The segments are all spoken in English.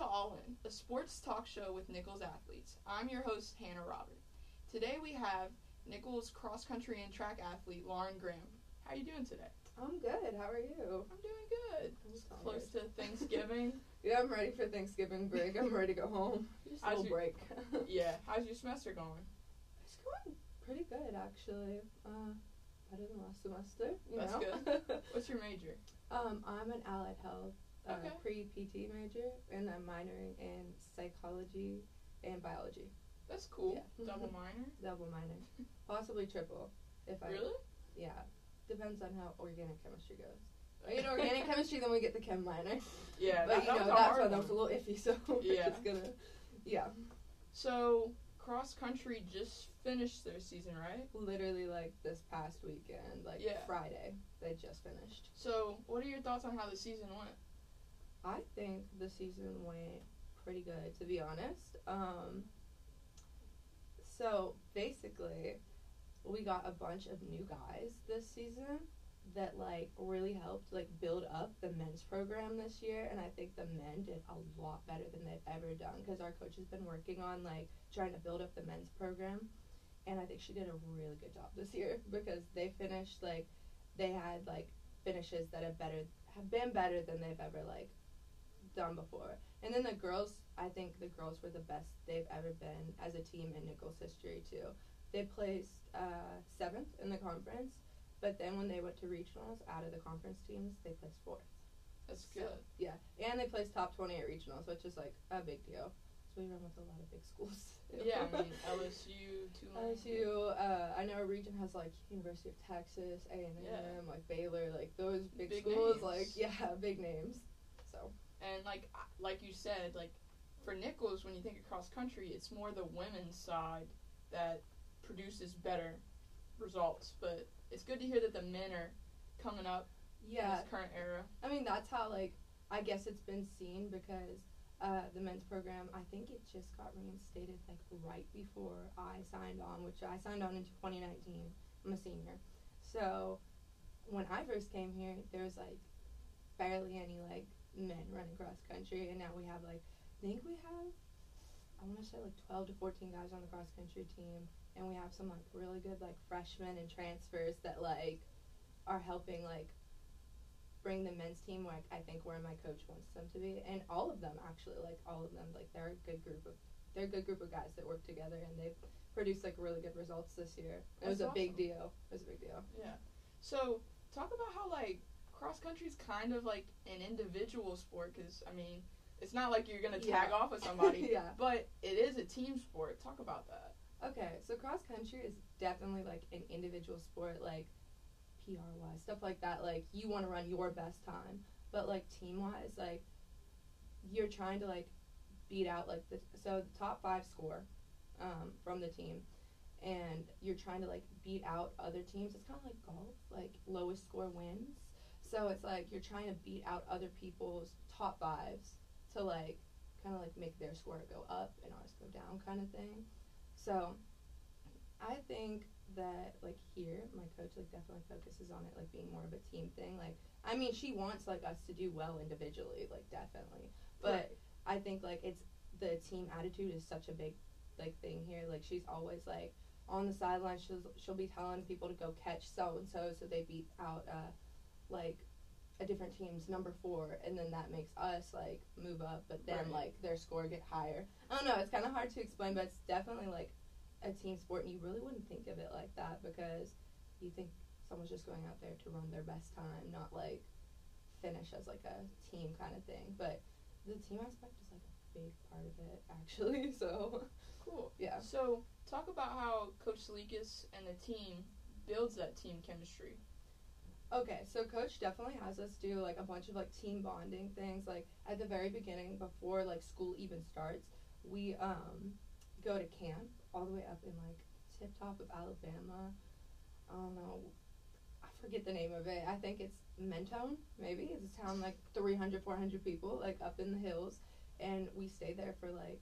To All In, a sports talk show with Nicholls athletes. I'm your host, Hannah Robert. Today we have Nicholls cross country and track athlete Lauren Graham. How are you doing today? I'm good. How are you? I'm doing good. It's close to Thanksgiving. Yeah, I'm ready for Thanksgiving break. I'm ready to go home. Just a How's little your- break. yeah. How's your semester going? It's going pretty good actually. Uh, better than last semester. You That's know? good. What's your major? um, I'm an allied health uh, Okay. pre PT major, and I'm minoring in psychology and biology. That's cool. Yeah. Double minor. Double minor, possibly triple. If I Really? yeah, depends on how organic chemistry goes. I get organic chemistry, then we get the chem minor. Yeah, but that, you know was that's why that was a little iffy. So Yeah. it's gonna, yeah, So cross country just finished their season, right? literally like this past weekend, like Yeah. Friday, they just finished. So what are your thoughts on how the season went? I think the season went pretty good, to be honest. Um, so basically, we got a bunch of new guys this season that like really helped like build up the men's program this year, and I think the men did a lot better than they've ever done because our coach has been working on like trying to build up the men's program, and I think she did a really good job this year because they finished like they had like finishes that have better have been better than they've ever like done before. And then the girls, I think the girls were the best they've ever been as a team in Nicholls history too. They placed uh, seventh in the conference, but then when they went to regionals, out of the conference teams, they placed fourth. That's So, good. Yeah, and they placed top twenty at regionals, which is like a big deal. So we run with a lot of big schools. Yeah, I mean LSU, Tulane. LSU, uh, I know our region has like University of Texas, A and. M, like Baylor, like those big, Big schools. names. Like yeah, big names. So And like like you said, like for Nicholls, when you think of cross country, it's more the women's side that produces better results. But it's good to hear that the men are coming up in yeah, this current era. I mean that's how like I guess it's been seen because uh, the men's program I think it just got reinstated like right before I signed on, which I signed on in 2019. I'm a senior, so when I first came here, there was like barely any like men running cross country, and now we have like I think we have I want to say like 12 to 14 guys on the cross country team, and we have some like really good like freshmen and transfers that like are helping like bring the men's team like I think where my coach wants them to be, and all of them actually like all of them like they're a good group of they're a good group of guys that work together and they've produced like really good results this year. It was That's a big deal. It was a big deal. Yeah. So talk about how like cross country is kind of like an individual sport because I mean it's not like you're gonna tag Yeah. off with somebody, yeah. but it is a team sport. Talk about that. Okay, so cross country is definitely like an individual sport, like PR wise, stuff like that. Like you want to run your best time, but like team wise, like you're trying to like beat out like the so the top five score um, from the team, and you're trying to like beat out other teams. It's kind of like golf, like lowest score wins. So it's like you're trying to beat out other people's top fives to like kind of like make their score go up and ours go down, kind of thing. So, I think that like here, my coach like definitely focuses on it like being more of a team thing. Like, I mean, she wants like us to do well individually, like definitely. But I think like it's the team attitude is such a big like thing here. Like she's always like on the sideline. She'll she'll be telling people to go catch so and so so they beat out uh like a different team's number four, and then that makes us like move up, but then Right. like their score get higher. I don't know. It's kind of hard to explain, but it's definitely like a team sport, and you really wouldn't think of it like that because you think someone's just going out there to run their best time, not like finish as like a team kind of thing. But the team aspect is like a big part of it, actually. So Cool. yeah. So talk about how Coach Salikas and the team builds that team chemistry. Okay, so coach definitely has us do like a bunch of like team bonding things. Like at the very beginning, before like school even starts, we um go to camp all the way up in like tip top of Alabama. I don't know, I forget the name of it. I think it's Mentone, maybe. It's a town like 300, 400 people, like up in the hills, and we stay there for like,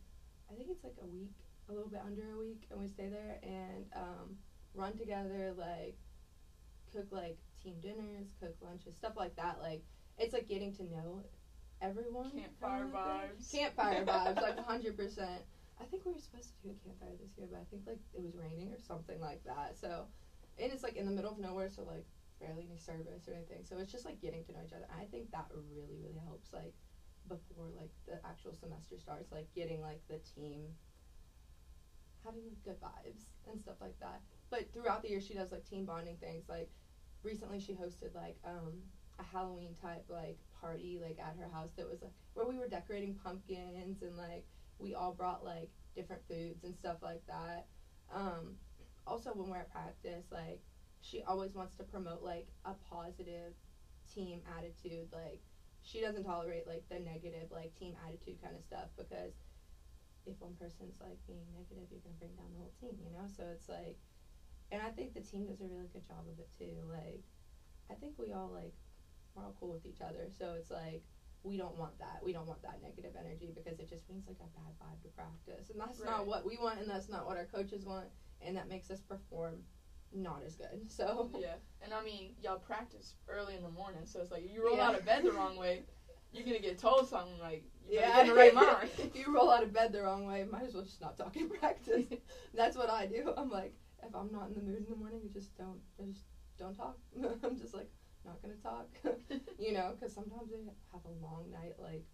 I think it's like a week, a little bit under a week, and we stay there and um, run together, like cook like team dinners, cook lunches, stuff like that. Like it's like getting to know everyone. Campfire kinda like that. vibes. Campfire vibes, like hundred percent. I think we were supposed to do a campfire this year, but I think like it was raining or something like that. So, and it's like in the middle of nowhere, so like barely any service or anything. So it's just like getting to know each other. I think that really really helps. Like before like the actual semester starts, like getting like the team having good vibes and stuff like that. But throughout the year, she does like team bonding things. Like recently, she hosted like um a Halloween type like party like at her house that was like where we were decorating pumpkins and like we all brought like different foods and stuff like that. Um, also, when we're at practice, like she always wants to promote like a positive team attitude. Like she doesn't tolerate like the negative like team attitude kind of stuff because if one person's like being negative, you're gonna bring down the whole team, you know. So it's like, and I think the team does a really good job of it too. Like, I think we all like we're all cool with each other. So it's like we don't want that. We don't want that negative energy because it just brings like a bad vibe to practice. And that's not what we want and that's not what our coaches want and that makes us perform not as good. So Yeah, and I mean, y'all practice early in the morning, so it's like you roll Yeah. out of bed the wrong way, you're gonna get told something like, yeah, in the right mind. if you roll out of bed the wrong way, might as well just not talk in practice. That's what I do. I'm like, if I'm not in the mood in the morning, you just don't, I just don't talk. I'm just like, not gonna talk. you know, because sometimes I have a long night, like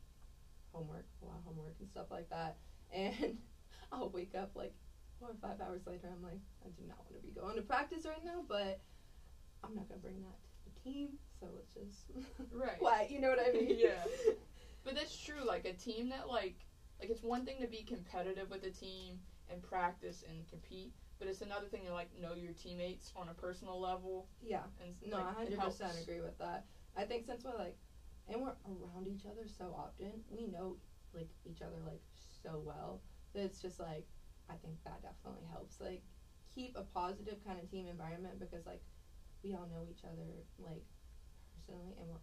homework, a lot of homework and stuff like that, and I'll wake up like four or five hours later. I'm like, I do not want to be going to practice right now, but I'm not gonna bring that to the team, so let's just Right. quiet. You know what I mean? Yeah. But that's true. Like a team that like like it's one thing to be competitive with a team and practice and compete, but it's another thing to like know your teammates on a personal level Yeah. and No, like, hundred percent agree with that. I think since we're like, and we're around each other so often, we know like each other like so well that it's just like, I think that definitely helps. Like, keep a positive kind of team environment because like, we all know each other like personally, and we're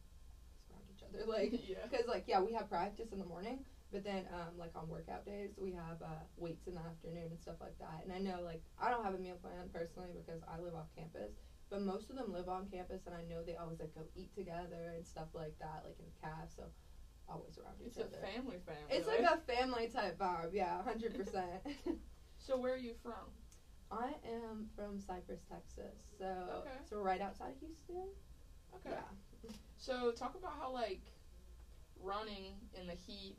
around each other. Like, yeah. because like yeah, we have practice in the morning, but then um, like on workout days we have uh, weights in the afternoon and stuff like that. And I know like I don't have a meal plan personally because I live off campus, but most of them live on campus, and I know they always like go eat together and stuff like that, like in the CAF. So always around It's each a family family. It's like a family type vibe, yeah, hundred percent. So where are you from? I am from Cypress, Texas, so Okay. so right outside of Houston. Okay. Yeah. So talk about how like running in the heat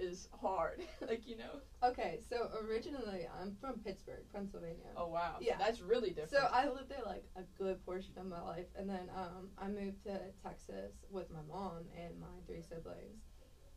is hard. like you know. Okay, so originally I'm from Pittsburgh, Pennsylvania. Oh wow. Yeah. That's really different. So I lived there like a good portion of my life, and then um, I moved to Texas with my mom and my three siblings.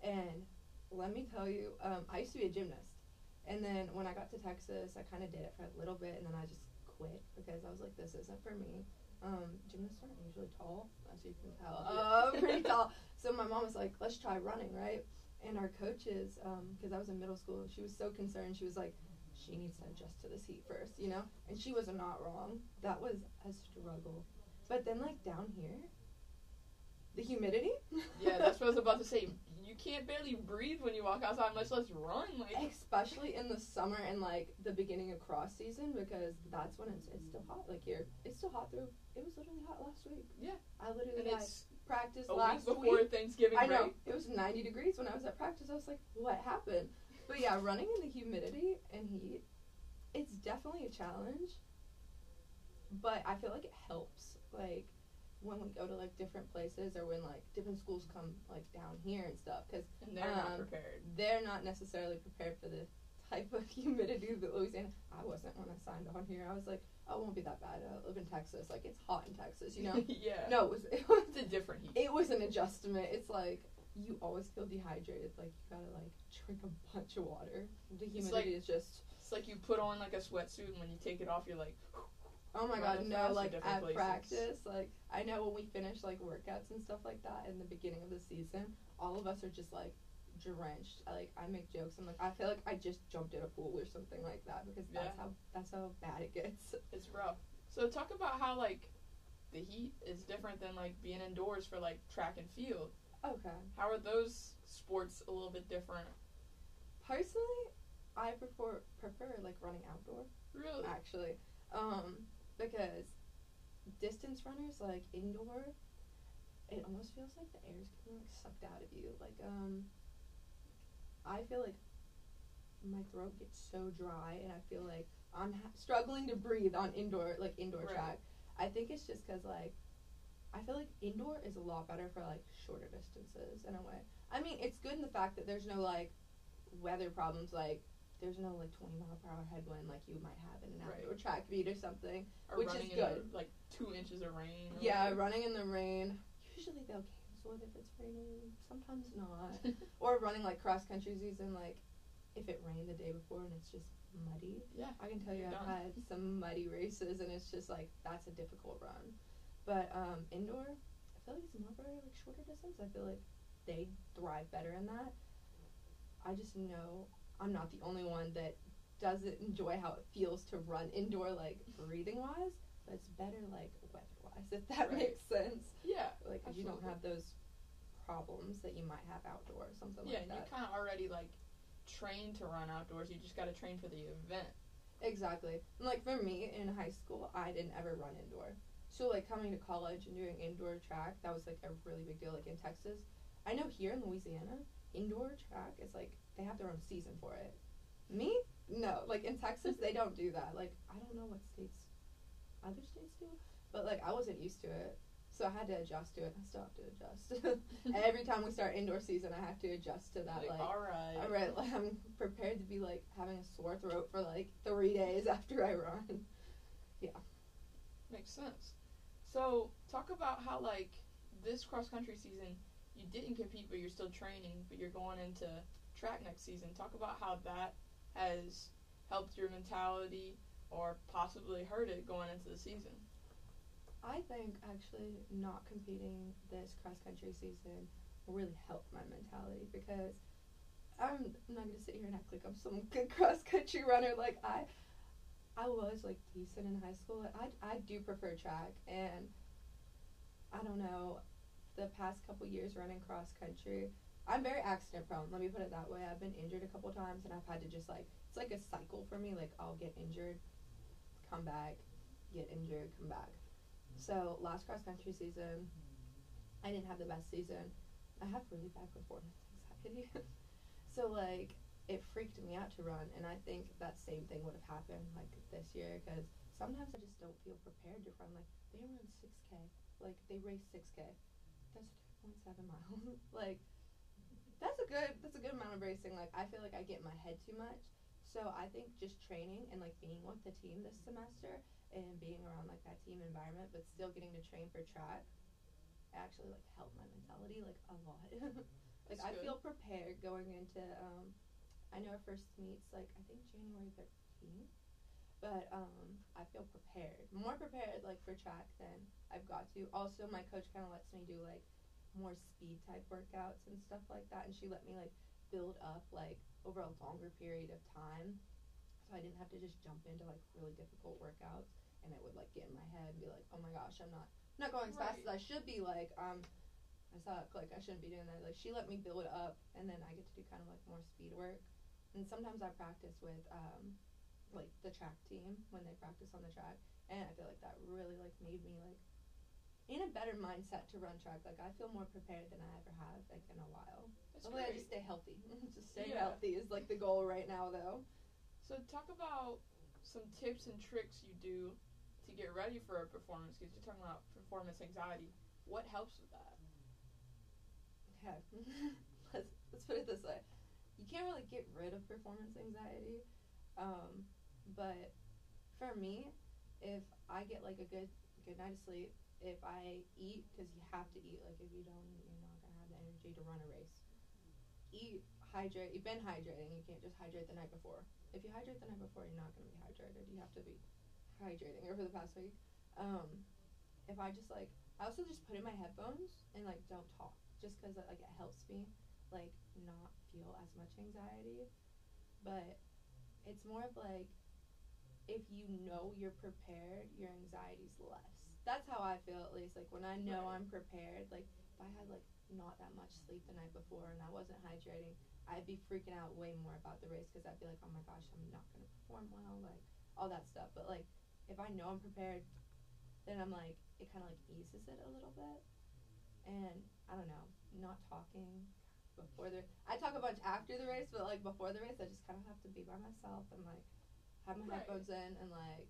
And let me tell you, um, I used to be a gymnast, and then when I got to Texas, I kind of did it for a little bit, and then I just quit because I was like, this isn't for me. Um, gymnasts aren't usually tall, as you can tell. Uh, pretty tall. So my mom was like, let's try running, right? And our coaches, um, because I was in middle school, she was so concerned. She was like, she needs to adjust to this heat first, you know? And she was not wrong. That was a struggle. But then, like, down here, the humidity? yeah, that's what I was about to say. Can't barely breathe when you walk outside, much less run. Like Especially in the summer and, like, the beginning of cross season because that's when it's, it's still hot. Like, here, it's still hot through. It was literally hot last week. Yeah. I literally and it's practice a last week before week. Thanksgiving I know. break. It was 90 degrees when I was at practice. I was like, what happened? But yeah, running in the humidity and heat, it's definitely a challenge. But I feel like it helps. Like, when we go to, like, different places or when, like, different schools come, like, down here and stuff. Because they're not Um, prepared. they're not necessarily prepared for the type of humidity that Louisiana. I wasn't when I signed on here. I was like, oh, it won't be that bad. I live in Texas. Like, it's hot in Texas, you know? yeah. no, it was, it was It's a different heat. it was an adjustment. It's like you always feel dehydrated. Like you gotta like drink a bunch of water. The humidity like- is just. It's like you put on like a sweatsuit and when you take it off, you're like, Oh my god, no! Like at places. practice, like I know when we finish like workouts and stuff like that in the beginning of the season, all of us are just like drenched. I, like I make jokes. I'm like I feel like I just jumped in a pool or something like that because that's Yeah. how that's how bad it gets. it's rough. So talk about how like the heat is different than like being indoors for like track and field. Okay. How are those sports a little bit different? Personally, I prefer prefer like running outdoor. Really? Um, it almost feels like the air is getting like sucked out of you. Like um, I feel like my throat gets so dry, and I feel like I'm ha- struggling to breathe on indoor like indoor Right. track. I think it's just because like I feel like indoor is a lot better for like shorter distances in a way. I mean, it's good in the fact that there's no like weather problems like. There's no like 20 mile per hour headwind like you might have in an Right. outdoor track meet or something. Or Which is good. like two inches of rain. or Yeah, whatever. running in the rain. Usually they'll cancel it if it's raining. Sometimes not. or running like cross country season, like if it rained the day before and it's just muddy. Yeah, I can tell you I've done. had some muddy races and it's just like that's a difficult run. But um, indoor, I feel like it's more for like shorter distance. I feel like they thrive better in that. I just know I'm not the only one that doesn't enjoy how it feels to run indoor, like breathing wise. But it's better like weather wise, if that Right. makes sense. yeah, Like you don't have those problems that you might have outdoor or something yeah. like and you that. kind of already like trained to run outdoors. You just got to train for the event. Exactly. And, like for me in high school, I didn't ever run indoor. So like coming to college and doing indoor track, that was like a really big deal. Like in Texas, I know here in Louisiana, indoor track is like they have their own season for it. Me, no. Like in Texas, they don't do that. Like I don't know what states, other states do, but like I wasn't used to it, so I had to adjust to it. I still have to adjust. Every time we start indoor season, I have to adjust to that. Like, Like all right. all right, like, I'm prepared to be like having a sore throat for like three days after I run. Yeah, makes sense. So talk about how like this cross country season you didn't compete but you're still training but you're going into track next season. Talk about how that has helped your mentality or possibly hurt it going into the season. I think actually not competing this cross country season will really help my mentality because I'm not gonna sit here and act like I'm some good cross country runner. Like I, I was like decent in high school. I I do prefer track, and I don't know, the past couple years running cross country, I'm very accident prone. Let me put it that way. I've been injured a couple times, and I've had to just like it's like a cycle for me. Like I'll get injured, come back, get injured, come back. So last cross country season, I didn't have the best season. I have really bad performance anxiety. so like it freaked me out to run, and I think that same thing would have happened like this year because sometimes I just don't feel prepared to run. Like they run six k, like they race six k. That's three point seven miles. like that's a good that's a good amount of racing. Like I feel like I get in my head too much. So I think just training and like being with the team this semester and being around like that team environment, but still getting to train for track, actually like helped my mentality like a lot. like That's I good. feel prepared going into. um I know our first meets like I think January thirteenth, but um I feel prepared, more prepared like for track than I've got to. Also, my coach kind of lets me do like more speed type workouts and stuff like that, and she let me like build up like over a longer period of time so I didn't have to just jump into like really difficult workouts and it would like get in my head and be like, oh my gosh, I'm not I'm not going as fast as I should be. Like um, I suck. Like I shouldn't be doing that. Like she let me build up and then I get to do kind of like more speed work. And sometimes I practice with um, like the track team when they practice on the track, and I feel like that really like made me like in a better mindset to run track. Like I feel more prepared than I ever have like in a while. That's Hopefully, I just stay healthy. just stay Yeah. healthy is like the goal right now, though. So talk about some tips and tricks you do to get ready for a performance because you're talking about performance anxiety. What helps with that? Okay, let's let's put it this way: you can't really get rid of performance anxiety, um, but for me, if I get like a good good night of sleep, if I eat because you have to eat. Like if you don't eat, you're not gonna have the energy to run a race. Eat, hydrate. You've been hydrating. You can't just hydrate the night before. If you hydrate the night before, you're not gonna be hydrated. You have to be hydrating over the past week. Um, if I just like, I also just put in my headphones and like don't talk, just because like it helps me like not feel as much anxiety. But it's more of like if you know you're prepared, your anxiety's less. That's how I feel at least. Like when I know Right. I'm prepared, like if I had like not that much sleep the night before and I wasn't hydrating, I'd be freaking out way more about the race because I'd be like, oh my gosh, I'm not gonna perform well, like all that stuff. But like if I know I'm prepared, then I'm like it kind of like eases it a little bit. and I don't know, not talking before the. I talk a bunch after the race, but like before the race, I just kind of have to be by myself and like have my Right. headphones in and like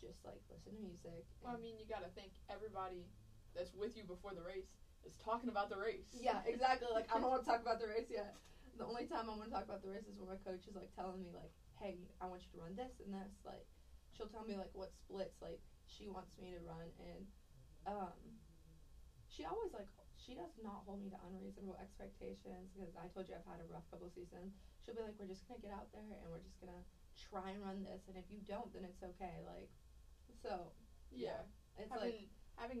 just like listen to music. Well, I mean, you got to think everybody that's with you before the race is talking about the race. Yeah, exactly. Like I don't want to talk about the race yet. The only time I want to talk about the race is when my coach is like telling me like, "Hey, I want you to run this and this." Like, she'll tell me like what splits like she wants me to run, and um, she always like she does not hold me to unreasonable expectations because I told you I've had a rough couple seasons. She'll be like, "We're just gonna get out there and we're just gonna try and run this, and if you don't, then it's okay." Like, so Yeah. it's having like having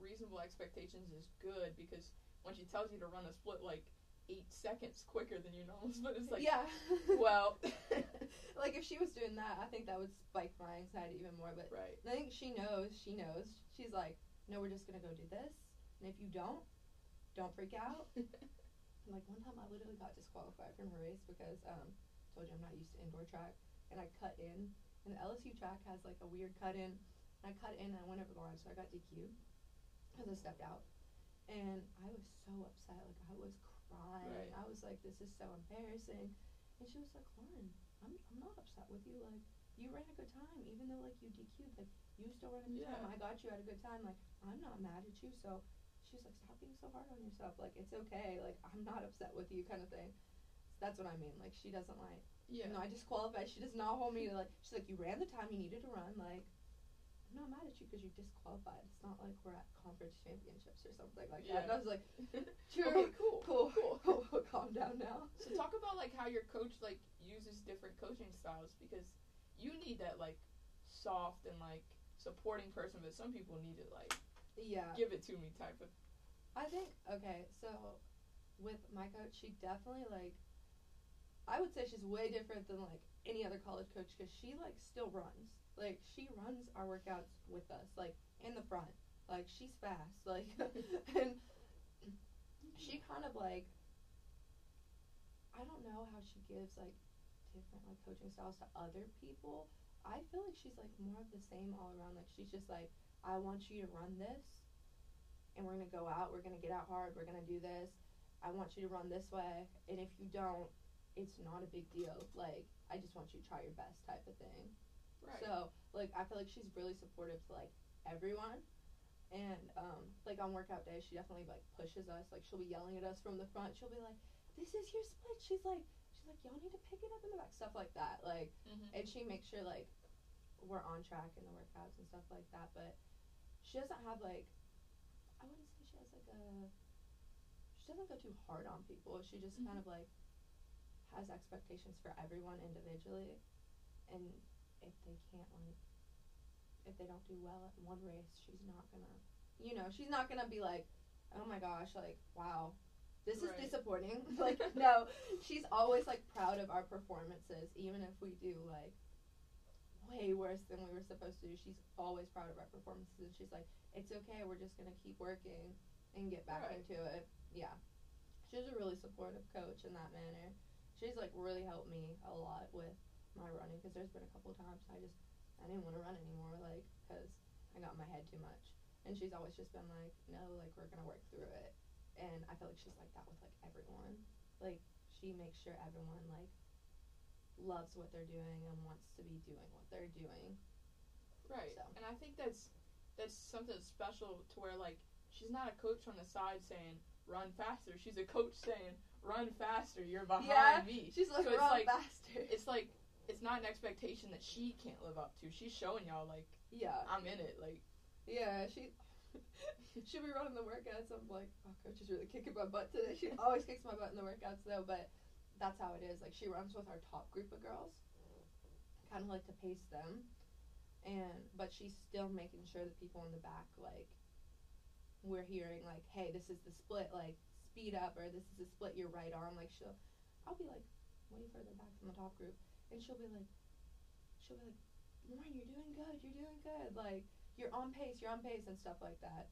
reasonable expectations is good because when she tells you to run a split like eight seconds quicker than your normal split, it's like, yeah. well, like if she was doing that, I think that would spike my anxiety even more. But right. I think she knows. She knows. She's like, no, we're just gonna go do this, and if you don't, don't freak out. And, like one time, I literally got disqualified from a race because um, told you I'm not used to indoor track, and I cut in, and the LSU track has like a weird cut in. And I cut in, and I went over the line, so I got DQ'd because I stepped out, and I was so upset. Like I was crying. Right. I was like, this is so embarrassing. And she was like, Lauren, I'm I'm not upset with you. Like you ran a good time, even though like you DQ'd. Like you still ran a good time. I got you at a good time. Like I'm not mad at you. So she's like, stop being so hard on yourself. Like it's okay. Like I'm not upset with you, kind of thing. That's what I mean. Like she doesn't like. Yeah. You know, I disqualified. She does not hold me to like. She's like, you ran the time you needed to run. Like. I'm not mad at you because you're disqualified. It's not like we're at conference championships or something like Yeah. that. And I was like, True. Okay, cool. cool, Cool. cool, calm down now. So talk about like how your coach like uses different coaching styles because you need that like soft and like supporting person, but some people need it like Yeah. give it to me type of. I think okay, so with my coach, she definitely like. I would say she's way different than like any other college coach because she like still runs. Like she runs our workouts with us, like in the front. Like she's fast, like, and she kind of like. I don't know how she gives like different like coaching styles to other people. I feel like she's like more of the same all around. Like she's just like, I want you to run this and we're gonna go out. We're gonna get out hard. We're gonna do this. I want you to run this way, and if you don't, it's not a big deal. Like I just want you to try your best, type of thing. Right. So like I feel like she's really supportive to like everyone, and um like on workout days she definitely like pushes us. Like she'll be yelling at us from the front. She'll be like, "This is your split." She's like, she's like, "Y'all need to pick it up in the back." Stuff like that. Like hmm and she makes sure like we're on track in the workouts and stuff like that but she doesn't have like i wouldn't say she has like a she doesn't go too hard on people she just Mhm. kind of like has expectations for everyone individually and if they can't like if they don't do well at one race she's not gonna you know she's not gonna be like oh my gosh like wow this Right. is disappointing like no she's always like proud of our performances even if we do like way worse than we were supposed to do she's always proud of our performances and she's like it's okay we're just gonna keep working and get back Right. into it yeah she's a really supportive coach in that manner she's like really helped me a lot with my running because there's been a couple times i just i didn't want to run anymore like because i got in my head too much and she's always just been like no like we're gonna work through it and i feel like she's like that with like everyone like she makes sure everyone like loves what they're doing and wants to be doing what they're doing Right. So. And I think that's that's something special to where like she's not a coach on the side saying run faster. She's a coach saying run faster. You're behind Yeah, me. she's like So it's run like- faster It's like it's not an expectation that she can't live up to. She's showing y'all like yeah I'm in it. Like yeah she she'll be running the workouts i'm like oh coach is really kicking my butt today she always kicks my butt in the workouts though but that's how it is like she runs with our top group of girls kind of like to pace them and but she's still making sure that people in the back like we're hearing like hey this is the split like speed up or this is the split you're right arm. like she'll i'll be like way further back from the top group and she'll be like she'll be like lauren you're doing good you're doing good like you're on pace you're on pace and stuff like that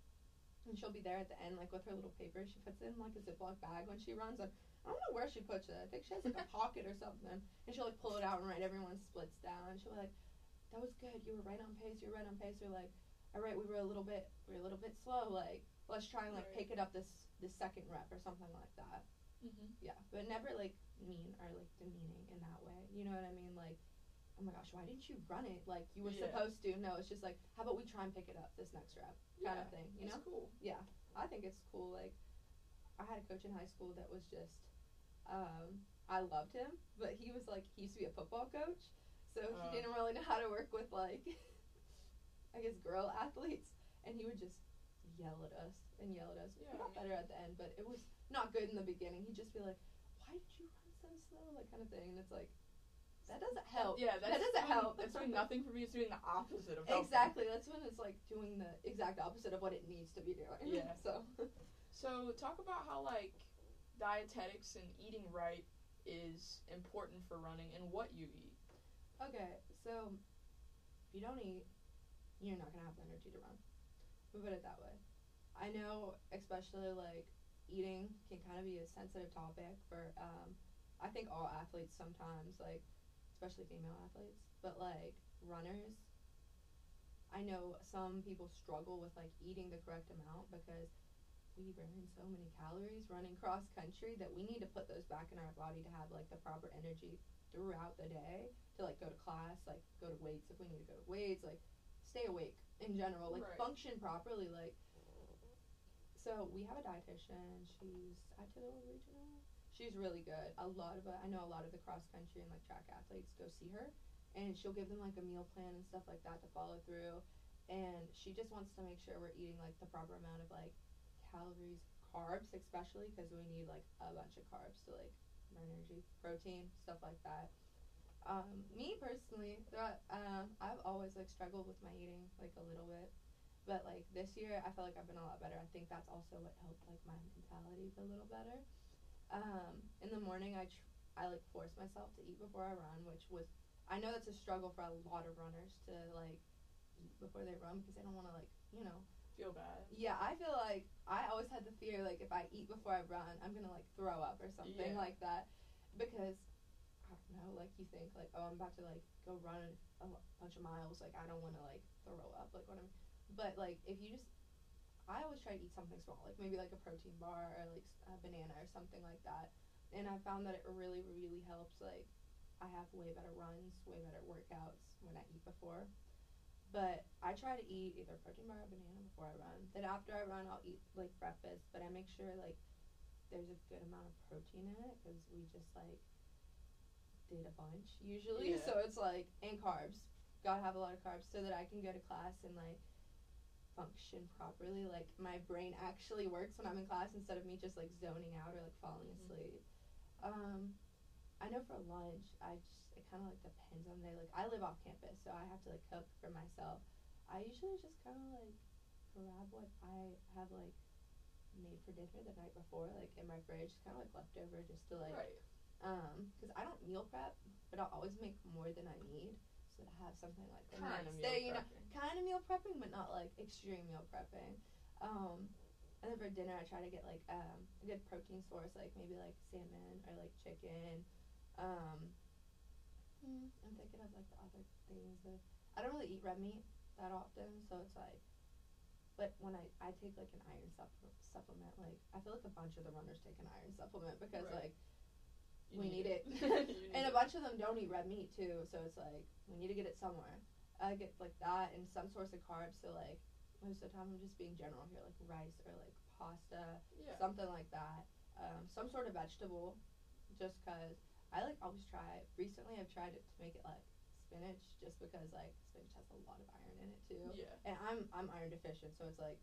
and she'll be there at the end like with her little paper she puts it in like a ziploc bag when she runs and i don't know where she puts it i think she has like a pocket or something and she'll like pull it out and write everyone's splits down and she'll be like that was good. You were right on pace. You were right on pace. Or like, all right, we were a little bit we were a little bit slow. Like let's try and like Right. pick it up this this second rep or something like that. Mm-hmm. Yeah, but never like mean or like demeaning in that way. You know what I mean? Like, oh my gosh, why didn't you run it like you were Yeah. supposed to? No, it's just like, how about we try and pick it up this next rep, kind Yeah, of thing. You It's know? cool. Yeah, I think it's cool. Like, I had a coach in high school that was just, um, I loved him, but he was like, he used to be a football coach, so Uh. he didn't really know how to work with like, I guess girl athletes, and he would just yell at us and yell at us. Yeah, we got better at the end, but it was not good in the beginning. He'd just be like, "Why did you run so slow?" Like kind of thing, and it's like, that doesn't help. Yeah, that doesn't doing, help. That's doing nothing for me. It's doing the opposite of helping. Exactly. That's when it's like doing the exact opposite of what it needs to be doing. Yeah. so. So talk about how like dietetics and eating right is important for running and what you eat. Okay, so if you don't eat, you're not gonna have the energy to run. We put it that way. I know, especially like eating can kind of be a sensitive topic for. Um, I think all athletes sometimes, like especially female athletes, but like runners. I know some people struggle with like eating the correct amount because we burn so many calories running cross country that we need to put those back in our body to have like the proper energy throughout the day to like go to class, like go to weights if we need to go to weights, like stay awake in general, like Right. function properly, like. So we have a dietitian. She's Thibodaux Regional. She's really good. A lot of uh, I know a lot of the cross country and like track athletes go see her, and she'll give them like a meal plan and stuff like that to follow through. And she just wants to make sure we're eating like the proper amount of like calories, carbs, especially because we need like a bunch of carbs to like energy, protein, stuff like that. Um, me personally, throughout, um, I've always like struggled with my eating like a little bit, but like this year, I feel like I've been a lot better. I think that's also what helped like my mentality a little better. Um, in the morning, I tr- I like force myself to eat before I run, which was I know that's a struggle for a lot of runners to like eat before they run because they don't want to like you know Feel bad. yeah, I feel like I always had the fear like if I eat before I run, I'm gonna like throw up or something Yeah. like that, because Don't know, like you think like oh I'm about to like go run a bunch of miles, like I don't want to like throw up, like what I'm, but like if you just, I always try to eat something small, like maybe like a protein bar or like a banana or something like that, and I found that it really really helps like. I have way better runs, way better workouts when I eat before. But I try to eat either protein bar or banana before I run. Then after I run, I'll eat like breakfast, but I make sure like there's a good amount of protein in it because we just like did a bunch usually. Yeah. So it's like and carbs. Gotta have a lot of carbs so that I can go to class and like function properly. Like my brain actually works when I'm in class instead of me just like zoning out or like falling Mhm. asleep. Um, I know for lunch, I just it kind of like depends on the day. Like I live off campus, so I have to like cook for myself. I usually just kind of like grab what I have like made for dinner the night before, like in my fridge, kind of like leftover, just to like right. Um, because I don't meal prep, but I'll always make more than I need, so that I have something like the Kind of next meal day, you know, prepping. kind of meal prepping, but not like extreme meal prepping. Um, and then for dinner, I try to get like um, a good protein source, like maybe like salmon or like chicken. Um, hmm, I'm thinking of like the other things that I don't really eat red meat that often, so it's like. But when I, I take like an iron supple- supplement, like I feel like a bunch of the runners take an iron supplement because Right. like You we need it. You need and a bunch of them don't eat red meat too, so it's like we need to get it somewhere. I get like that and some source of carbs. So like most of the time I'm just being general here, like rice or like pasta, Yeah. something like that. Um, some sort of vegetable, just cause I like always try. Recently I've tried it to make it like spinach, just because like spinach has a lot of iron in it too. Yeah. And I'm I'm iron deficient, so it's like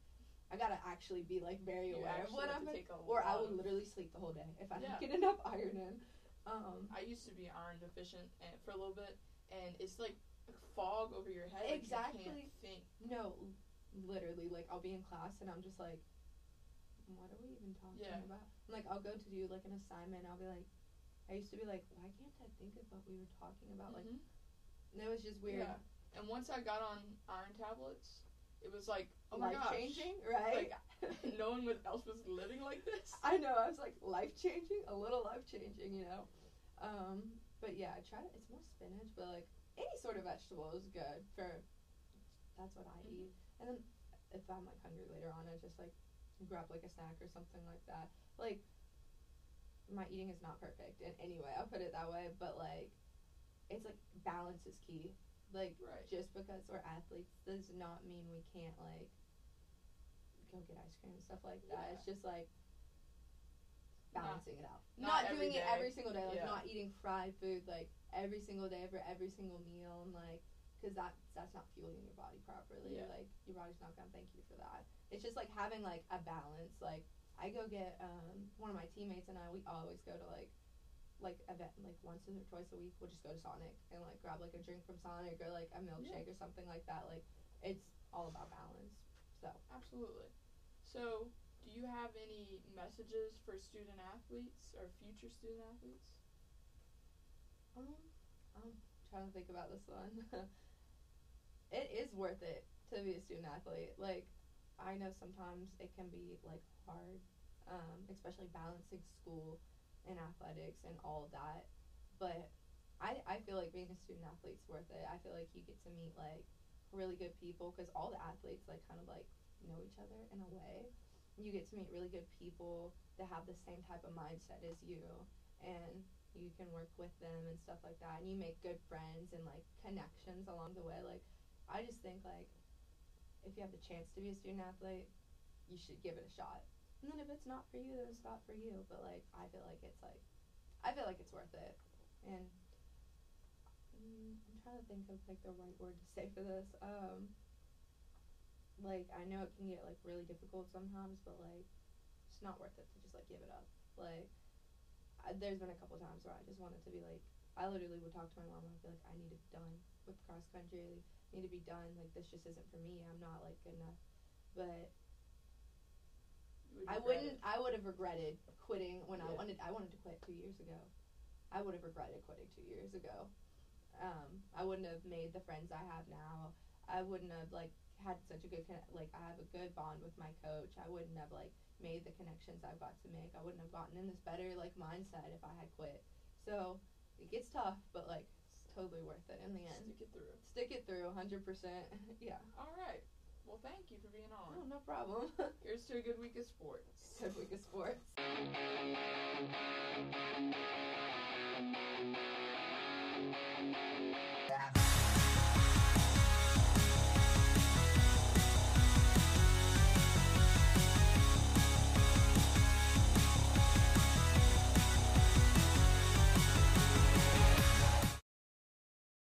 I gotta actually be like very aware of what I'm to in, take a or I will literally sleep the whole day if I Yeah. don't get enough iron in. Um, I used to be iron deficient and for a little bit, and it's like fog over your head. Like, you Exactly. can't think. No, literally, like I'll be in class and I'm just like, what are we even talking Yeah. about? And, like I'll go to do like an assignment. I'll be like, I used to be like, why can't I think of what we were talking about? Like, Mhm. and it was just weird. Yeah. And once I got on iron tablets, it was like, oh my life gosh, changing, right? Like no one else was living like this. I know. I was like life changing, a little life changing, you know. Um, but yeah, I try to. It's more spinach, but like any sort of vegetable is good for that's what I eat. And then if I'm like hungry later on, I just like grab like a snack or something like that. Like my eating is not perfect in any way. I'll put it that way, but like it's like balance is key. Like Right. just because we're athletes does not mean we can't like go get ice cream and stuff like that. Yeah. It's just like balancing it out. not Not, doing it day. every single day. Like Yeah. not eating fried food like every single day for every single meal and like because that that's not fueling your body properly. Yeah. Like your body's not gonna thank you for that. It's just like having like a balance. Like I go get um one of my teammates and I we always go to like like event like once or twice a week we'll just go to Sonic and like grab like a drink from Sonic or like a milkshake or something like that. Like it's all about balance. So Absolutely. So, do you have any messages for student athletes or future student athletes? um I'm trying to think about this one. it is worth it to be a student athlete. Like I know sometimes it can be like hard, um, especially balancing school and athletics and all of that. But I I feel like being a student athlete's worth it. I feel like you get to meet like really good people because all the athletes like kind of like know each other in a way. You get to meet really good people that have the same type of mindset as you, and you can work with them and stuff like that. And you make good friends and like connections along the way. Like I just think like if you have the chance to be a student athlete, you should give it a shot. And then if it's not for you, then it's not for you. But like I feel like it's like I feel like it's worth it. And mm, I'm trying to think of like the right word to say for this. Um like I know it can get like really difficult sometimes, but like it's not worth it to just like give it up. Like I, there's been a couple times where I just wanted to be like I literally would talk to my mom and I'd be like I need it done with cross country. I need to be done. Like this just isn't for me. I'm not like good enough. But You I wouldn't. it? I would have regretted quitting when I wanted. I wanted to quit two years ago. I would have regretted quitting two years ago. Um, I wouldn't have made the friends I have now. I wouldn't have like had such a good like I have a good bond with my coach. I wouldn't have like made the connections I've got to make. I wouldn't have gotten in this better like mindset if I had quit. So it gets tough, but like it's totally worth it in the end. Stick it through. Stick it through, hundred percent. Yeah. All right. Well, thank you for being on. Oh, no problem. Here's to a good week of sports. Good week of sports.